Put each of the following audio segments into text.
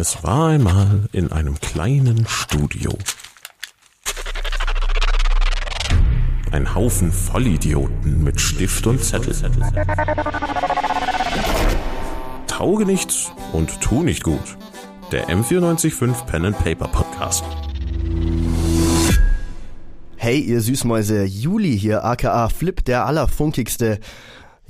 Es war einmal in einem kleinen Studio. Ein Haufen Vollidioten mit Stift und Zettel. Tauge nichts und tu nicht gut. Der M945 Pen and Paper Podcast. Hey, ihr Süßmäuse, Juli hier, aka Flip, der allerfunkigste.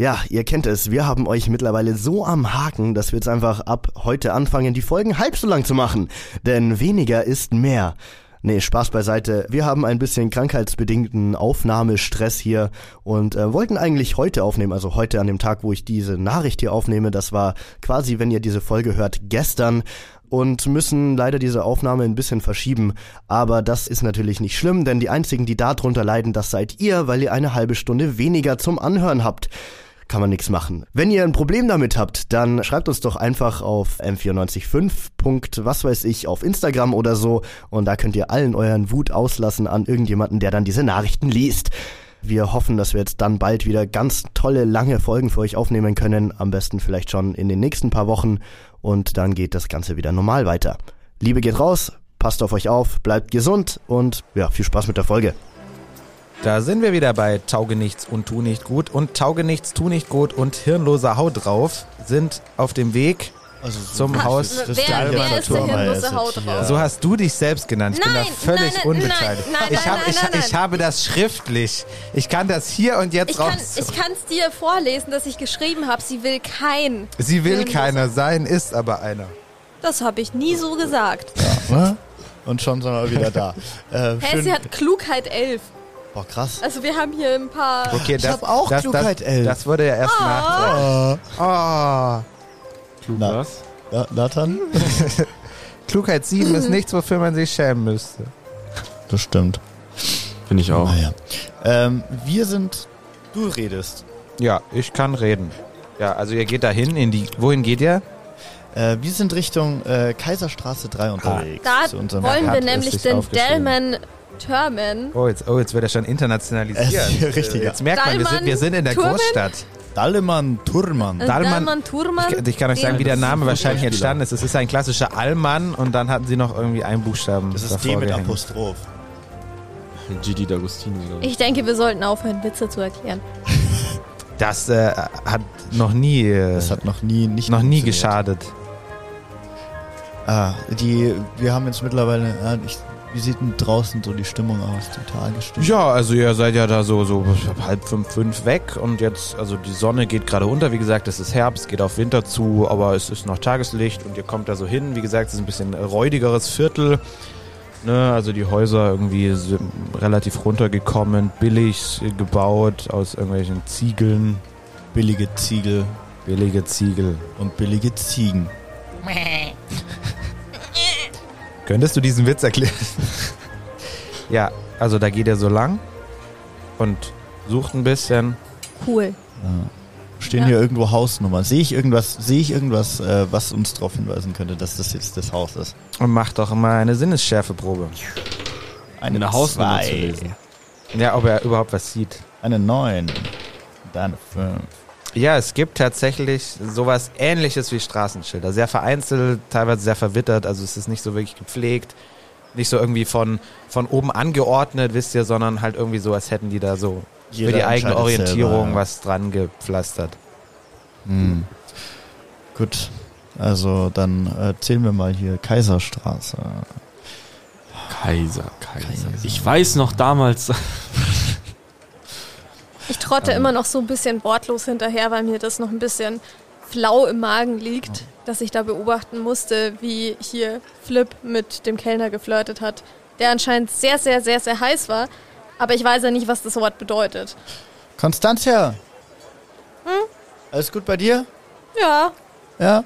Ja, ihr kennt es, wir haben euch mittlerweile so am Haken, dass wir jetzt einfach ab heute anfangen, die Folgen halb so lang zu machen. Denn weniger ist mehr. Nee, Spaß beiseite. Wir haben ein bisschen krankheitsbedingten Aufnahmestress hier und äh, wollten eigentlich heute aufnehmen, also heute an dem Tag, wo ich diese Nachricht hier aufnehme. Das war quasi, wenn ihr diese Folge hört, gestern und müssen leider diese Aufnahme ein bisschen verschieben. Aber das ist natürlich nicht schlimm, denn die einzigen, die darunter leiden, das seid ihr, weil ihr eine halbe Stunde weniger zum Anhören habt kann man nichts machen. Wenn ihr ein Problem damit habt, dann schreibt uns doch einfach auf m945. was weiß ich auf Instagram oder so und da könnt ihr allen euren Wut auslassen an irgendjemanden, der dann diese Nachrichten liest. Wir hoffen, dass wir jetzt dann bald wieder ganz tolle, lange Folgen für euch aufnehmen können. Am besten vielleicht schon in den nächsten paar Wochen. Und dann geht das Ganze wieder normal weiter. Liebe geht raus, passt auf euch auf, bleibt gesund und ja, viel Spaß mit der Folge. Da sind wir wieder bei Tauge nichts und tu nicht gut. Und Tauge nichts, tu nicht gut und hirnloser Haut drauf sind auf dem Weg Also zum Haus. wer, des wer ist der hirnlose Haut drauf? So hast du dich selbst genannt. Ich bin Nein, da völlig nein, nein, unbeteiligt. nein, nein, ich, hab, nein, ich, nein, nein. ich habe das schriftlich. Ich kann das hier und jetzt Ich kann raus. ich kann's dir vorlesen, dass ich geschrieben habe, sie will kein. Sie will Hirnloser. keiner sein, ist aber einer. Das habe ich nie so gesagt. Und schon sind wir wieder da. Äh, Hä, sie hat Klugheit 11. Boah, krass. Also wir haben hier ein paar... Okay, das, hab auch das, Klugheit das, elf. Das wurde ja erst nach. Oh. Na, Na, Nathan? Klugheit 7 ist nichts, wofür man sich schämen müsste. Das stimmt. Finde ich auch. Naja. Ähm, wir sind. Du redest. Ja, ich kann reden. Ja, also ihr geht dahin in die. Wohin geht ihr? Äh, wir sind Richtung äh, Kaiserstraße 3 unterwegs. Da wollen wir nämlich den. Delman Turman. Oh, jetzt, oh, jetzt wird er schon internationalisiert. Richtig, Jetzt merkt man, wir sind, wir sind in der Dalman, Großstadt. Dallemann Turman. Äh, Dalman Turman. Ich, ich kann euch sagen, wie der Name wahrscheinlich entstanden ist. Es ist ein klassischer Allmann und dann hatten sie noch irgendwie einen Buchstaben. Das ist davor D mit gehängt. Apostroph. Gigi D'Agostino. oder so. Ich denke, wir sollten aufhören, Witze zu erklären. Das äh, hat noch nie, äh, Das hat noch nie nicht noch nie geschadet. Ah, die, wir haben jetzt mittlerweile, ah, ich, wie sieht denn draußen so die Stimmung aus, die Tagesstimmung? Ja, also ihr seid ja da so, so halb fünf, fünf weg und jetzt, also die Sonne geht gerade unter. Wie gesagt, es ist Herbst, geht auf Winter zu, aber es ist noch Tageslicht und ihr kommt da so hin. Wie gesagt, es ist ein bisschen räudigeres Viertel. Ne, also die Häuser irgendwie sind relativ runtergekommen, billig gebaut aus irgendwelchen Ziegeln, Billige Ziegel billige Ziegel. und billige Ziegen. Könntest du diesen Witz erklären? ja, also da geht er so lang und sucht ein bisschen. Cool. Stehen Ja. hier irgendwo Hausnummern? Sehe ich irgendwas, sehe ich irgendwas, äh, was uns darauf hinweisen könnte, dass das jetzt das Haus ist? Und macht doch mal eine Sinnesschärfeprobe. Eine Hausnummer zu lesen. Ja, ob er überhaupt was sieht. Eine 9. Dann eine 5. Ja, es gibt tatsächlich sowas ähnliches wie Straßenschilder. Sehr vereinzelt, teilweise sehr verwittert, also es ist nicht so wirklich gepflegt. Nicht so irgendwie von, von oben angeordnet, wisst ihr, sondern halt irgendwie so, als hätten die da so für die eigene Orientierung was dran gepflastert. Hm. Gut. Also dann äh, zählen wir mal hier Kaiserstraße. Kaiser, Kaiser, Kaiser. Ich weiß noch damals. Ich trotte immer noch so ein bisschen wortlos hinterher, weil mir das noch ein bisschen flau im Magen liegt, dass ich da beobachten musste, wie hier Flip mit dem Kellner geflirtet hat, der anscheinend sehr, sehr, sehr, sehr heiß war. Aber ich weiß ja nicht, was das Wort bedeutet. Konstanzia! Alles gut bei dir? Ja, Ja?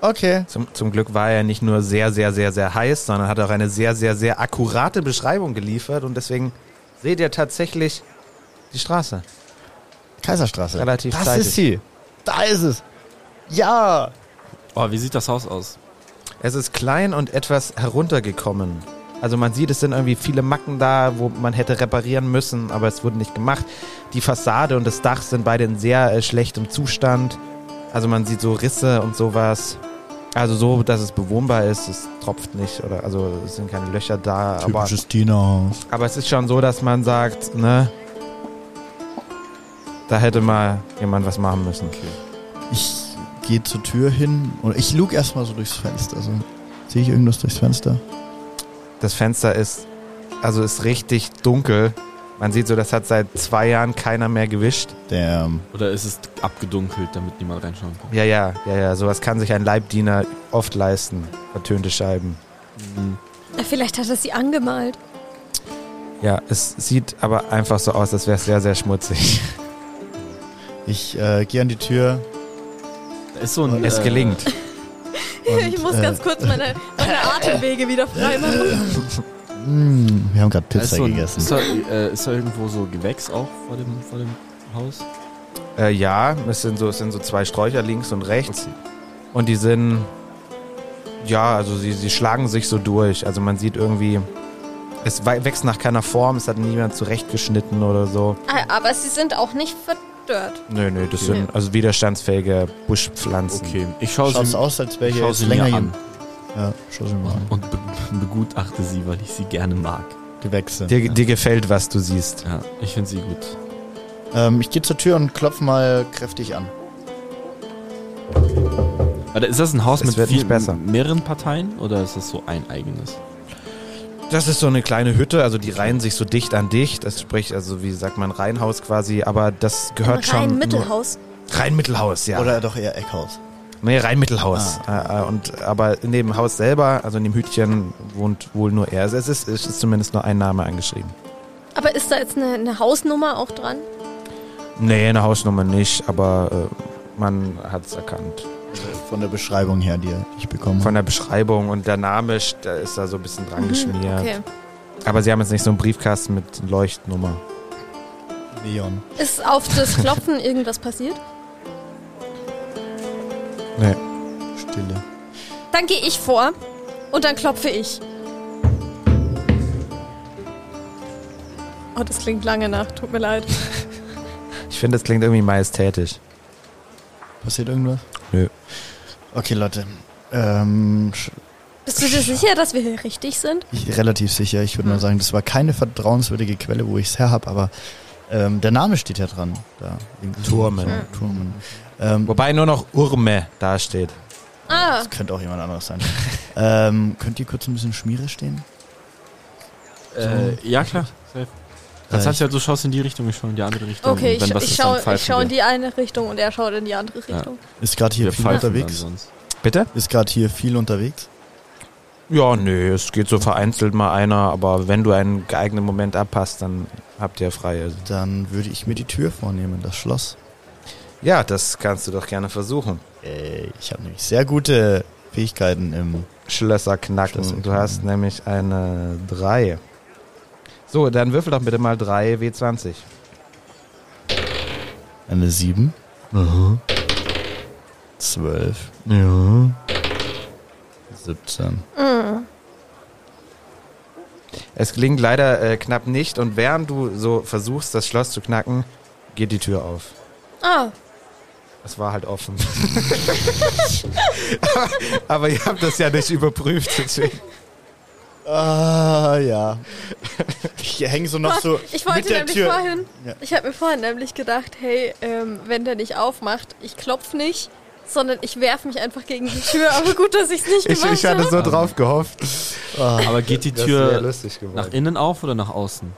Okay. Zum, zum Glück war er nicht nur sehr, sehr, sehr, sehr heiß, sondern hat auch eine sehr, sehr, sehr akkurate Beschreibung geliefert und deswegen seht ihr tatsächlich die Straße. Kaiserstraße. Relativ Das zeitig. ist sie. Da ist es. Ja. Oh, wie sieht das Haus aus? Es ist klein und etwas heruntergekommen. Also man sieht, es sind irgendwie viele Macken da, wo man hätte reparieren müssen, aber es wurde nicht gemacht. Die Fassade und das Dach sind beide in sehr äh, schlechtem Zustand. Also man sieht so Risse und sowas. Also so, dass es bewohnbar ist, es tropft nicht oder also es sind keine Löcher da, aber, Typisches Tina-Haus. aber es ist schon so, dass man sagt, ne, da hätte mal jemand was machen müssen. Ich gehe zur Tür hin und ich lug erstmal so durchs Fenster. Also, sehe ich irgendwas durchs Fenster? Das Fenster ist, also ist richtig dunkel. Man sieht so, das hat seit zwei Jahren keiner mehr gewischt. Damn. Oder ist es abgedunkelt, damit niemand reinschauen kann? Ja, ja, ja, ja, sowas kann sich ein Leibdiener oft leisten. Vertönte Scheiben. Mhm. Na, Vielleicht hat er sie angemalt. Ja, es sieht aber einfach so aus, als wäre es sehr, sehr schmutzig. Ich äh, gehe an die Tür. Da ist so ein. Es äh, gelingt. Und, ich muss äh, ganz kurz meine, meine Atemwege wieder freimachen. Mm, wir haben gerade Pizza ist, so ein, gegessen. ist, da, äh, ist da irgendwo so Gewächs auch vor dem, vor dem Haus? Äh, ja, es sind, so, es sind so zwei Sträucher links und rechts. Und die sind, ja, also sie, sie schlagen sich so durch. Also man sieht irgendwie, es wächst nach keiner Form, es hat niemand zurechtgeschnitten oder so. Ah, Aber sie sind auch nicht verdörrt. Nö, nö, das Okay. sind also widerstandsfähige Buschpflanzen. Okay, ich schaue sie, aus, als wäre ich jetzt sie länger an Ja, schau sie mal an. und be begutachte sie, weil ich sie gerne mag. Gewächse. Dir, dir gefällt, was du siehst. Ja, ich finde sie gut. Ähm, ich gehe zur Tür und klopfe mal kräftig an. Warte, ist das ein Haus Es mit viel, besser. mehreren Parteien oder ist das so ein eigenes? Das ist so eine kleine Hütte, also die reihen sich so dicht an dicht. Das spricht also, wie sagt man, Reihenhaus quasi, aber das gehört schon. Ein nur- Mittelhaus. Rheinmittelhaus, ja. Oder doch eher Eckhaus. Nee, Rheinmittelhaus. Äh, äh, und, aber in dem Haus selber, also in dem Hütchen, wohnt wohl nur er. Also es ist, es ist zumindest nur ein Name angeschrieben. Aber ist da jetzt eine, eine Hausnummer auch dran? Nee, eine Hausnummer nicht, aber äh, man hat es erkannt. Von der Beschreibung her, die ich bekommen Von habe. der Beschreibung und der Name ist da so ein bisschen dran geschmiert. Okay. Aber sie haben jetzt nicht so einen Briefkasten mit Leuchtnummer. Neon. Ist auf das Klopfen irgendwas passiert? Nee. Stille. Dann gehe ich vor und dann klopfe ich. Oh, das klingt lange nach. Tut mir leid. Ich finde, das klingt irgendwie majestätisch. Passiert irgendwas? Nö. Okay, Leute. Ähm, Bist du dir sicher, dass wir hier richtig sind? ich, relativ sicher. Ich würde mal Hm. sagen, das war keine vertrauenswürdige Quelle, wo ich es her habe, aber ähm, der Name steht ja dran. Da. Turmen. So, Turmen. Ähm, Wobei nur noch Urme dasteht. Ah, das könnte auch jemand anderes sein. ähm, könnt ihr kurz ein bisschen Schmiere stehen? Äh, ja, klar. Safe. Das Äh, heißt ja, du schaust in die Richtung, ich schaue in die andere Richtung. okay. und wenn Ich, was ich schaue ich pfeifen schau in die eine Richtung und er schaut in die andere Ja. Richtung. Ist gerade hier Wir viel unterwegs? sonst. Bitte? Ist gerade hier viel unterwegs? Ja, nee, es geht so vereinzelt mal einer, aber wenn du einen geeigneten Moment abpasst, dann habt ihr frei. Also. Dann würde ich mir die Tür vornehmen, das Schloss. Ja, das kannst du doch gerne versuchen. Ey, ich habe nämlich sehr gute Fähigkeiten im. Schlösser knacken. Schlösser Du knacken. hast nämlich eine 3. So, dann würfel doch bitte mal 3 W20. Eine 7. Aha. 12. Ja. 17. Es gelingt leider äh, knapp nicht und während du so versuchst, das Schloss zu knacken, geht die Tür auf. Ah, Es war halt offen. aber, aber ihr habt das ja nicht überprüft, deswegen. Ah, ja. Ich hänge so noch so ich wollte mit der nämlich Tür. vorhin, Ja. ich habe mir vorhin nämlich gedacht, hey, ähm, wenn der nicht aufmacht, ich klopf nicht, sondern ich werfe mich einfach gegen die Tür. Aber gut, dass ich es nicht Ich, gemacht ich hatte habe. so drauf gehofft. Aber geht die Tür nach innen auf oder nach außen?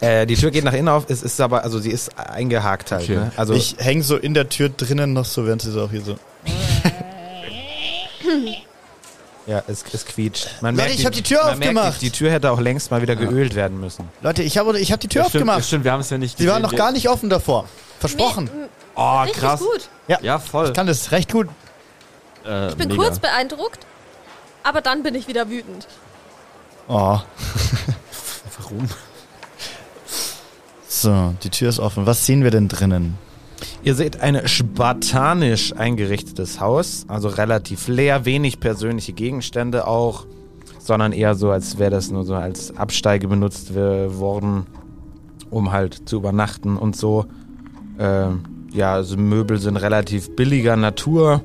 Äh, die Tür geht nach innen auf, es ist aber, also sie ist eingehakt halt. Okay. Ne? Also ich hänge so in der Tür drinnen noch so, während sie so auch hier so. ja, es, es quietscht. Man Leute, ich hab die Tür man merkt, aufgemacht. Die, die Tür hätte auch längst mal wieder geölt werden müssen. Leute, ich habe ich hab die Tür Ja, stimmt, ja, aufgemacht. stimmt, wir haben es ja nicht Sie waren gesehen. noch gar nicht offen davor. Versprochen. Nee, Oh, richtig krass. gut. Ja, voll. Ich kann das recht gut. Äh, Ich bin mega. kurz beeindruckt, aber dann bin ich wieder wütend. Oh. Warum? So, die Tür ist offen. Was sehen wir denn drinnen? Ihr seht ein spartanisch eingerichtetes Haus, also relativ leer, wenig persönliche Gegenstände auch, sondern eher so, als wäre das nur so als Absteige benutzt worden, um halt zu übernachten und so. Ähm, ja, also Möbel sind relativ billiger Natur.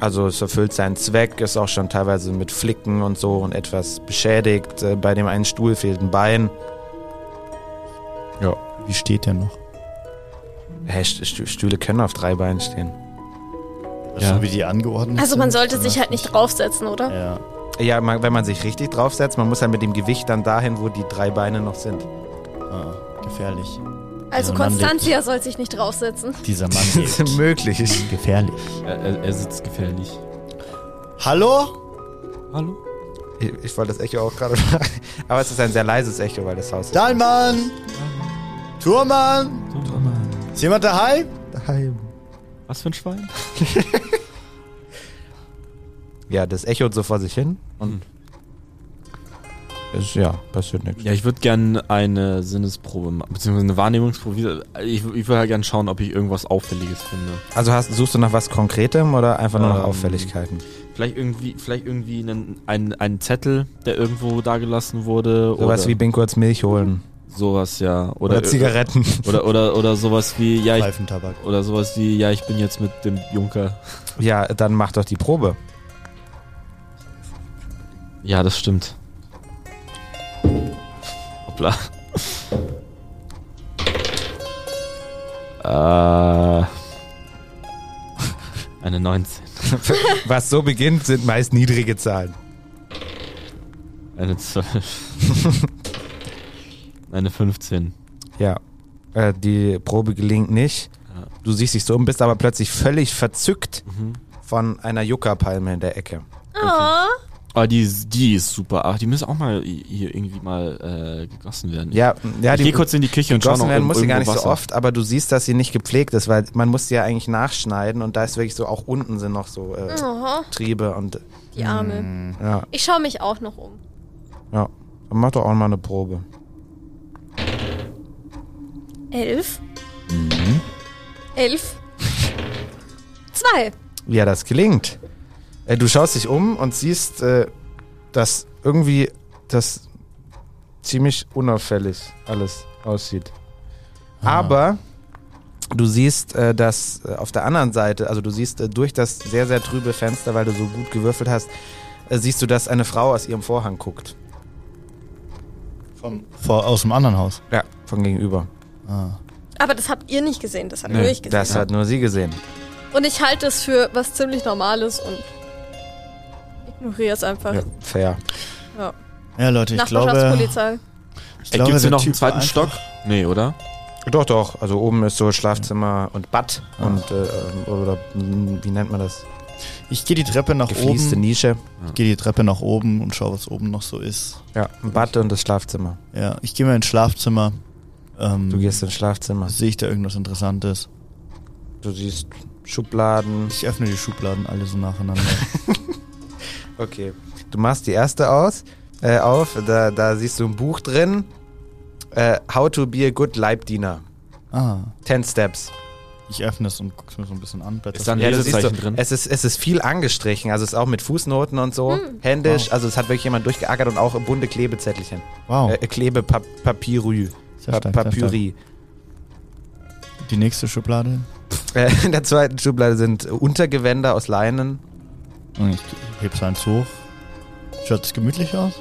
Also es erfüllt seinen Zweck, ist auch schon teilweise mit Flicken und so und etwas beschädigt. Äh, Bei dem einen Stuhl fehlt ein Bein. Wie steht der noch? Hä, St- St- Stühle können auf drei Beinen stehen. So wie die angeordnet Also man sind? sollte sich halt nicht draufsetzen, oder? Ja. Ja, man, wenn man sich richtig draufsetzt, man muss halt mit dem Gewicht dann dahin, wo die drei Beine noch sind. Ah, gefährlich. Also Konstantia soll sich nicht draufsetzen. Dieser Mann Das ist lebt. möglich. gefährlich. Er, er, er sitzt gefährlich. Hallo? Hallo? Ich, ich wollte das Echo auch gerade fragen. Aber es ist ein sehr leises Echo, weil das Haus ist Dahlmann! Turmann! Ist jemand daheim? daheim. Was für ein Schwein? Ja, das echot so vor sich hin und es, ja, passiert nichts. Ja, ich würde gerne eine Sinnesprobe machen, beziehungsweise eine Wahrnehmungsprobe. Ich, ich würde halt gerne schauen, ob ich irgendwas Auffälliges finde. Also hast, suchst du nach was Konkretem oder einfach nur nach Ähm, Auffälligkeiten? Vielleicht irgendwie, vielleicht irgendwie einen, einen, einen Zettel, der irgendwo da gelassen wurde. Sowas oder wie bin kurz Milch holen. Sowas, ja. Oder, Oder, Zigaretten. Oder, oder, oder sowas wie, ja, ich, oder sowas wie, ja, ich bin jetzt mit dem Junker. Ja, dann mach doch die Probe. Ja, das stimmt. Hoppla. äh, eine 19. Was so beginnt, sind meist niedrige Zahlen. Eine 12. eine 15. Ja. Äh, die Probe gelingt nicht. Ja. Du siehst dich so um, bist aber plötzlich völlig verzückt Mhm. von einer Yucca-Palme in der Ecke. Ah, Aber die, ist- die ist super. Ach, die müssen auch mal hier irgendwie mal äh, gegossen werden. Ja, ja ich die gehe kurz in die Küche und schau Gegossen noch werden muss sie gar nicht irgendwo so Wasser. oft, aber du siehst, dass sie nicht gepflegt ist, weil man muss sie ja eigentlich nachschneiden und da ist wirklich so, auch unten sind noch so äh, oh, Triebe und die Arme. Hm. ja, Ich schaue mich auch noch um. ja. Dann mach doch auch mal eine Probe. Elf. Mhm. Elf. Zwei. Ja, das gelingt. Äh, du schaust dich um und siehst, äh, dass irgendwie das ziemlich unauffällig alles aussieht. Aber du siehst, äh, dass auf der anderen Seite, also du siehst durch das sehr, sehr trübe Fenster, weil du so gut gewürfelt hast, siehst du, dass eine Frau aus ihrem Vorhang guckt. Vom, vor, aus dem anderen Haus. Ja, von gegenüber. Ah. Aber das habt ihr nicht gesehen, das habe Nö, nur ich gesehen. das hat nur sie gesehen. Und ich halte es für was ziemlich Normales und ignoriere es einfach. Ja, fair. Ja, Leute, ich glaube, Nachbarschaftspolizei. ich glaube, Gibt's hier der noch einen zweiten einfach- Stock? Nee, oder? Doch, doch. Also oben ist so Schlafzimmer und Bad Ah. und äh, oder wie nennt man das? Ich gehe die Treppe nach Geflieste oben. Nische. Ich gehe die Treppe nach oben und schaue, was oben noch so ist. Ja, ein Bad und das Schlafzimmer. Ja, ich gehe mal ins Schlafzimmer. Ähm, Du gehst ins Schlafzimmer. Sehe ich da irgendwas Interessantes? Du siehst Schubladen. Ich öffne die Schubladen alle so nacheinander. Okay. Du machst die erste aus, äh, auf. Da, da siehst du ein Buch drin. Äh, How to be a good Leibdiener. ah, 10 Steps. ich öffne es und gucke es mir so ein bisschen an. Ist da ein Lesezeichen drin? es, ist, es ist viel angestrichen. Also es ist auch mit Fußnoten und so. Händisch. Wow. Also es hat wirklich jemand durchgeackert und auch bunte Klebezettelchen. Wow, Äh, Klebepapyrü. Sehr Pa stark, sehr stark. Papyri. Die nächste Schublade. Äh, in der zweiten Schublade sind Untergewänder aus Leinen. Ich heb's eins hoch. Schaut es gemütlich aus?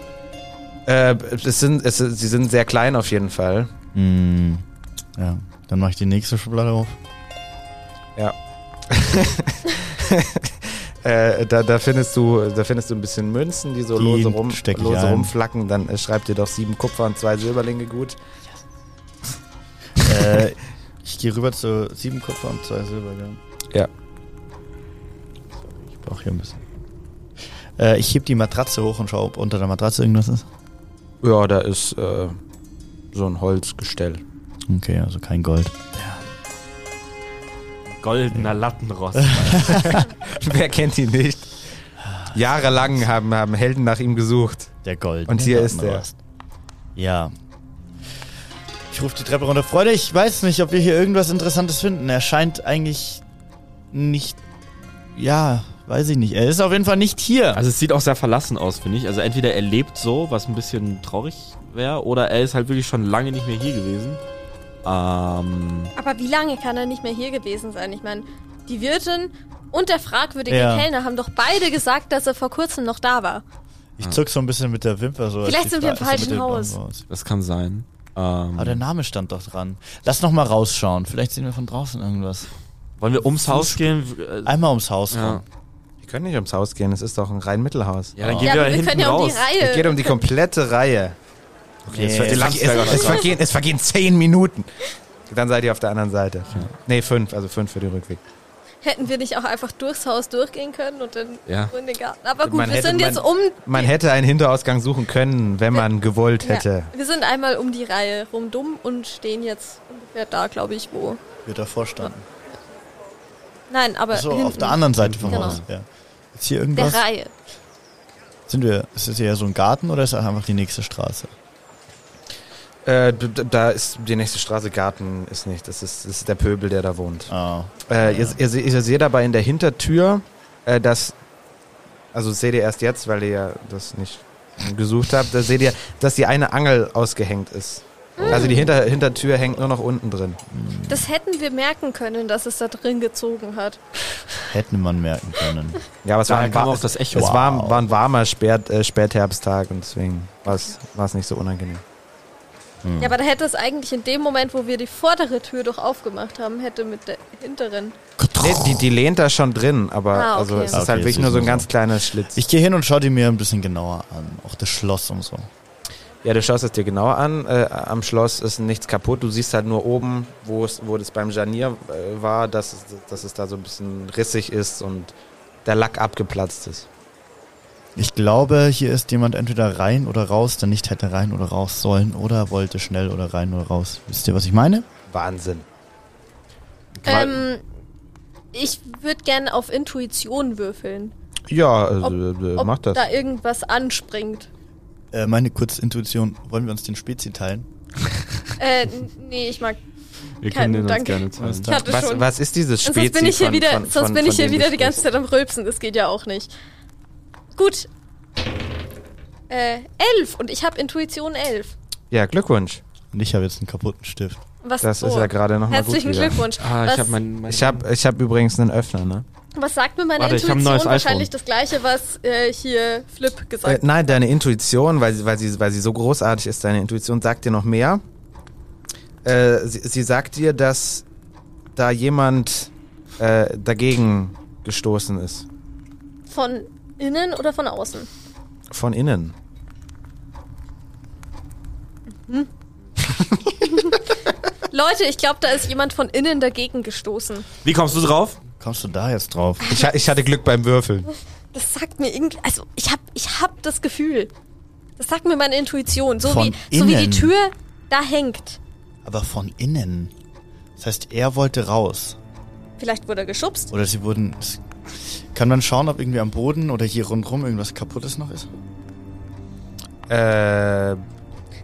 Äh, es sind, es, sie sind sehr klein auf jeden Fall. Hm. Ja, dann mache ich die nächste Schublade auf. Äh, da, da findest du, da findest du ein bisschen Münzen, die so Die lose, rum, lose rumflacken. Dann äh, schreibt dir doch sieben Kupfer und zwei Silberlinge gut. Äh, ich gehe rüber zu sieben Kupfer und zwei Silber, ja. Ja. Ich brauche hier ein bisschen. Äh, ich heb die Matratze hoch und schaue, ob unter der Matratze irgendwas ist. Ja, da ist äh, so ein Holzgestell. Okay, also kein Gold. Goldener Lattenrost. Wer kennt ihn nicht? Jahrelang haben, haben Helden nach ihm gesucht. Der Gold. Und hier ist er. Ja. Ich rufe die Treppe runter. Freunde, ich weiß nicht, ob wir hier irgendwas Interessantes finden. Er scheint eigentlich nicht. Ja, weiß ich nicht. Er ist auf jeden Fall nicht hier. Also es sieht auch sehr verlassen aus, finde ich. Also entweder er lebt so, was ein bisschen traurig wäre, oder er ist halt wirklich schon lange nicht mehr hier gewesen. Ähm, Aber wie lange kann er nicht mehr hier gewesen sein? Ich meine, die Wirtin und der fragwürdige Ja. Kellner haben doch beide gesagt, dass er vor kurzem noch da war. Ich zuck so ein bisschen mit der Wimper so. als Vielleicht die sind wir im Fra- also mit falschen. Haus. Das kann sein. Ähm, Aber der Name stand doch dran. Lass noch mal rausschauen. Vielleicht sehen wir von draußen irgendwas. wollen wir ums Haus gehen? Einmal ums Haus Ja. rum. Wir können nicht ums Haus gehen, es ist doch ein Rheinmittelhaus. Ja, dann gehen Ja, wir wir hinten können ja um raus. Reihe. Es geht um die komplette Reihe. Okay, Es, ver- es, es, es, Straße. vergehen, es vergehen zehn Minuten. Dann seid ihr auf der anderen Seite. Nee, fünf, also fünf für den Rückweg. Hätten wir nicht auch einfach durchs Haus durchgehen können und dann Ja. in den Garten. Aber gut, Man wir hätte- sind jetzt man- um. Man hätte einen Hinterausgang suchen können, wenn man gewollt hätte. Ja, wir sind einmal um die Reihe rum dumm und stehen jetzt ungefähr da, glaube ich, wo. Wir davor standen. Nein, aber So, hinten, auf der anderen Seite vom Genau. Haus. Ja. Ist hier der irgendwas? Reihe. Sind wir, ist das eher so ein Garten oder ist das einfach die nächste Straße? Äh, da ist die nächste Straße Garten ist nicht. Das ist, das ist der Pöbel, der da wohnt. Ah. Äh, ihr, ihr, se- ihr seht aber in der Hintertür, äh, dass, also seht ihr erst jetzt, weil ihr ja das nicht gesucht habt, da seht ihr, dass die eine Angel ausgehängt ist. Also die Hinter Hintertür hängt nur noch unten drin. Das hätten wir merken können, dass es da drin gezogen hat. Hätte man merken können. Ja, aber es war ein, war, auch das Echo. es war, Wow. war ein warmer Spät, äh, Spätherbsttag und deswegen war es war es nicht so unangenehm. Hm. Ja, aber da hätte es eigentlich in dem Moment, wo wir die vordere Tür doch aufgemacht haben, hätte mit der hinteren. Nee, die, die lehnt da schon drin, aber Ah, okay. also es ist Okay, halt es wirklich ist nur so ein ganz so. kleiner Schlitz. Ich gehe hin und schaue die mir ein bisschen genauer an. Auch das Schloss und so. Ja, du schaust es dir genauer an. Äh, am Schloss ist nichts kaputt. Du siehst halt nur oben, wo es, wo das beim Janier äh, war, dass es, dass es da so ein bisschen rissig ist und der Lack abgeplatzt ist. Ich glaube, hier ist jemand entweder rein oder raus, der nicht hätte rein oder raus sollen oder wollte schnell oder rein oder raus. Wisst ihr, was ich meine? Wahnsinn. Ähm, ich würde gerne auf Intuition würfeln. Ja, äh, Ob- äh, Ob mach das. da irgendwas anspringt. Äh, meine Kurzintuition, wollen wir uns den Spezi teilen? Äh, nee, ich mag. Wir Kein- können den uns danke. gerne teilen. Was, schon. was ist dieses Spezi sonst bin ich hier von, wieder, von, sonst von, bin ich hier wieder die ganze? Zeit am Rülpsen. Das geht ja auch nicht. Gut. Äh, elf. Und ich habe Intuition elf. Ja, Glückwunsch. Und ich habe jetzt einen kaputten Stift. Was Das so? ist ja gerade nochmal gut Herzlichen. Glückwunsch. Ah, was, ich habe mein, mein Ich habe ich hab übrigens einen Öffner, ne? was sagt mir meine Warte, ich hab ein Intuition? neues Wahrscheinlich iPhone. das gleiche, was äh, hier Flip Äh, gesagt hat. nein, deine Intuition, weil sie, weil, sie, weil sie so großartig ist, deine Intuition sagt dir noch mehr. Äh, sie, sie sagt dir, dass da jemand äh, dagegen gestoßen ist. Von innen oder von außen? Von innen. Leute, ich glaube, da ist jemand von innen dagegen gestoßen. Wie kommst du drauf? Kommst du da jetzt drauf? Ich, ich hatte Glück beim Würfeln. Das sagt mir irgendwie, also ich hab, ich hab das Gefühl. Das sagt mir meine Intuition. So, Von wie, so wie die innen? Tür da hängt. Aber von innen. Das heißt, er wollte raus. Vielleicht wurde er geschubst. Oder sie wurden. Kann man schauen, ob irgendwie am Boden oder hier rundherum irgendwas kaputtes noch ist? Äh,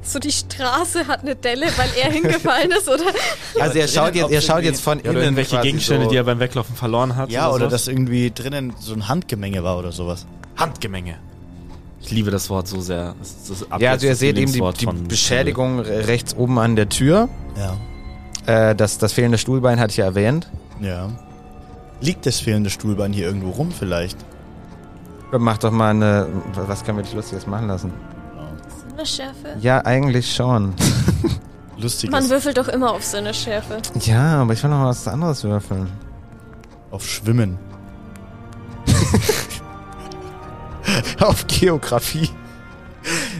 So die Straße hat eine Delle, weil er hingefallen ist, oder? also drinnen, schaut jetzt, ihr schaut jetzt von Ja, oder innen irgendwelche Gegenstände, so. die er beim Weglaufen verloren hat? Ja, oder so? dass irgendwie drinnen so ein Handgemenge war oder sowas. Handgemenge. Ich liebe das Wort so sehr. Das ist das Ja, also ihr seht eben die, die Beschädigung re- rechts oben an der Tür. Ja. Äh, das, das fehlende Stuhlbein hatte ich ja erwähnt. Ja. Liegt das fehlende Stuhlbein hier irgendwo rum vielleicht? Mach doch mal eine. Was können wir dich Lustiges machen lassen? Sinnesschärfe. Ja, eigentlich schon. Lustiges. Man würfelt doch immer auf Sinnesschärfe. Ja, aber ich will noch mal was anderes würfeln. auf Schwimmen. Auf Geografie.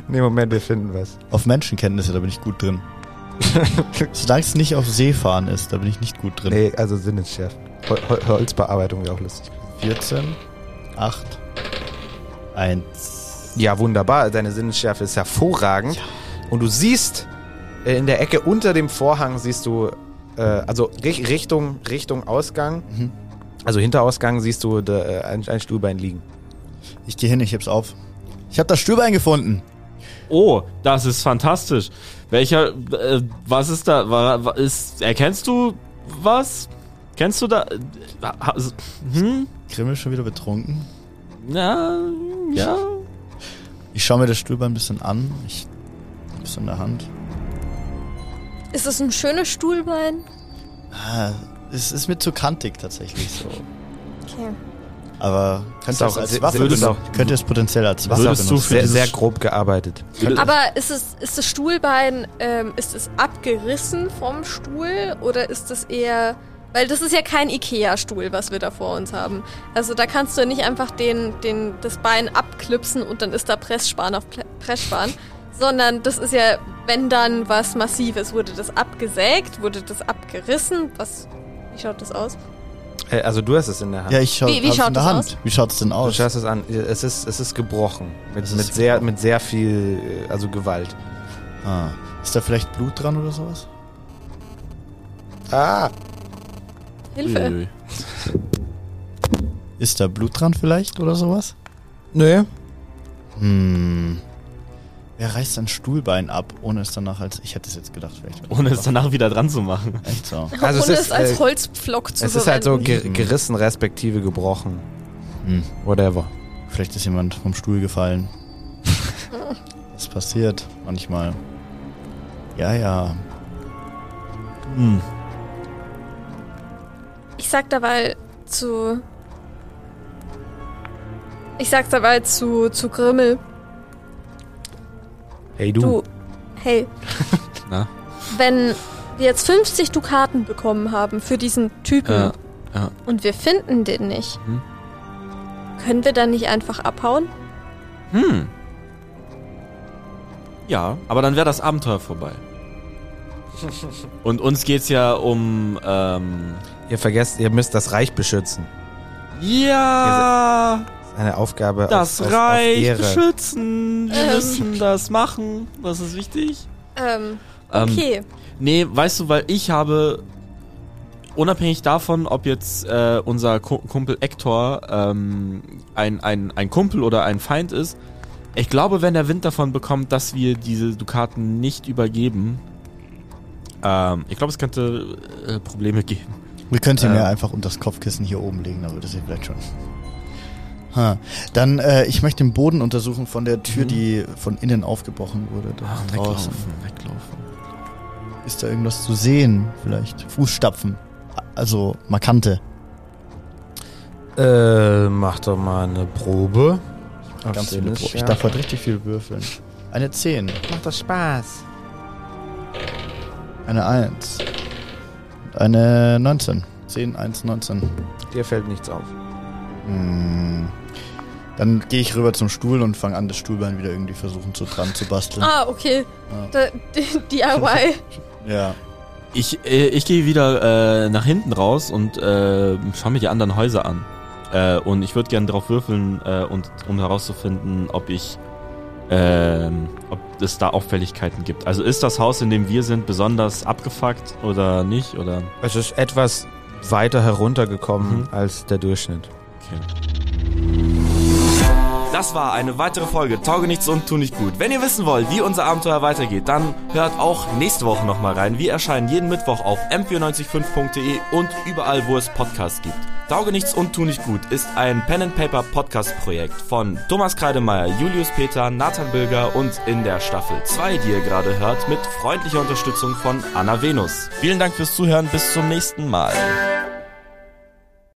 Nee, Moment, wir finden was. Auf Menschenkenntnisse, da bin ich gut drin. Solange es nicht auf Seefahren ist, da bin ich nicht gut drin. Nee, also Sinneschärfe. Hol Hol Holzbearbeitung wäre auch lustig. 14, 8, 1. Ja, wunderbar. Deine Sinnesschärfe ist hervorragend. Und du siehst äh, in der Ecke unter dem Vorhang siehst du, äh, also Ri- Richtung, Richtung Ausgang, Mhm. also hinter Ausgang siehst du de, äh, ein, ein Stuhlbein liegen. Ich gehe hin, ich heb's auf. Ich habe das Stuhlbein gefunden. Oh, das ist fantastisch. Welcher, äh, was ist da, wa, wa, ist, erkennst du was? Kennst du da, äh, hm? Grimmel schon wieder betrunken. Ja, ja. Ich schaue mir das Stuhlbein ein bisschen an. Ich hab's in der Hand. Ist es ein schönes Stuhlbein? Ah, es ist mir zu kantig tatsächlich so. Okay. Aber könnte auch es als Waffe würdest könnte es potenziell als Waffe Würdest du benutzt für Sehr, sehr grob gearbeitet. Aber ist es ist das Stuhlbein ähm, ist es abgerissen vom Stuhl oder ist es eher weil das ist ja kein Ikea-Stuhl, was wir da vor uns haben. Also da kannst du nicht einfach den, den, das Bein abklipsen und dann ist da Pressspan auf Ple- Pressspan, sondern das ist ja, wenn dann was Massives. Wurde das abgesägt? Wurde das abgerissen? Was, wie schaut das aus? Äh, Also du hast es in der Hand. Ja, ich schau, Wie- wie schaut in der das Hand. aus? Wie schaut es denn Du aus? schaust es an. Es ist, es ist gebrochen. Mit, Es ist mit, sehr, mit sehr viel, äh, also Gewalt. Ah. Ist da vielleicht Blut dran oder sowas? Ah! Hilfe. Uiuiui. Ist da Blut dran vielleicht oder sowas? Nö. Hm. Wer reißt ein Stuhlbein ab, ohne es danach als. Ich hätte es jetzt gedacht, vielleicht. Ohne es danach wieder dran zu machen. Echt so. Also es Ohne ist, es als äh, Holzpflock zu Es ist halt so ge gerissen respektive gebrochen. Hm. Whatever. Vielleicht ist jemand vom Stuhl gefallen. Das passiert manchmal. Ja, ja. Hm. Ich sag dabei zu. Ich sag dabei zu, zu Grimmel. Hey du. Du, hey. Na? Wenn wir jetzt 50 Dukaten bekommen haben für diesen Typen Ja, ja. und wir finden den nicht, Mhm. können wir dann nicht einfach abhauen? Hm. Ja, aber dann wäre das Abenteuer vorbei. Und uns geht's ja um. Ähm, Ihr vergesst, ihr müsst das Reich beschützen. ja, Das ist eine Aufgabe das auf, auf, Reich auf Ehre. beschützen. Wir Ähm. müssen das machen. Das ist wichtig. Ähm, Ähm, okay. Nee, weißt du, weil ich habe, unabhängig davon, ob jetzt äh, unser Ku- Kumpel Ektor ähm, ein, ein, ein Kumpel oder ein Feind ist, ich glaube, wenn der Wind davon bekommt, dass wir diese Dukaten nicht übergeben, ähm, ich glaube, es könnte äh, Probleme geben. Wir können sie Äh. mir einfach unter das Kopfkissen hier oben legen, da würde sie vielleicht schon. Ha. Dann, äh, ich möchte den Boden untersuchen von der Tür, Mhm. die von innen aufgebrochen wurde. Da draußen. weglaufen. Ist da irgendwas zu sehen? Vielleicht Fußstapfen. Also markante. Äh, mach doch mal eine Probe. Ganz viele Pro Ich darf heute richtig viel würfeln. Eine 10, Macht doch Spaß. Eine 1. Und eine 19. 10, 1, 19. Dir fällt nichts auf. Hm. Dann gehe ich rüber zum Stuhl und fange an, das Stuhlbein wieder irgendwie versuchen zu dran zu basteln. Ah, okay. Ja. DIY. Ja. Ich, äh, ich gehe wieder äh, nach hinten raus und äh, schaue mir die anderen Häuser an. Äh, und ich würde gerne drauf würfeln, äh, und, um herauszufinden, ob ich, ähm, ob es da Auffälligkeiten gibt. Also ist das Haus, in dem wir sind, besonders abgefuckt oder nicht? Oder Es ist etwas weiter heruntergekommen Mhm. als der Durchschnitt. Das war eine weitere Folge Tauge nichts und tu nicht gut. Wenn ihr wissen wollt, wie unser Abenteuer weitergeht, dann hört auch nächste Woche nochmal rein. Wir erscheinen jeden Mittwoch auf m945.de und überall, wo es Podcasts gibt. Tauge nichts und tu nicht gut ist ein Pen and Paper Podcast Projekt von Thomas Kreidemeier, Julius Peter, Nathan Bilger und in der Staffel 2, die ihr gerade hört, mit freundlicher Unterstützung von Anna Venus. Vielen Dank fürs Zuhören, bis zum nächsten Mal.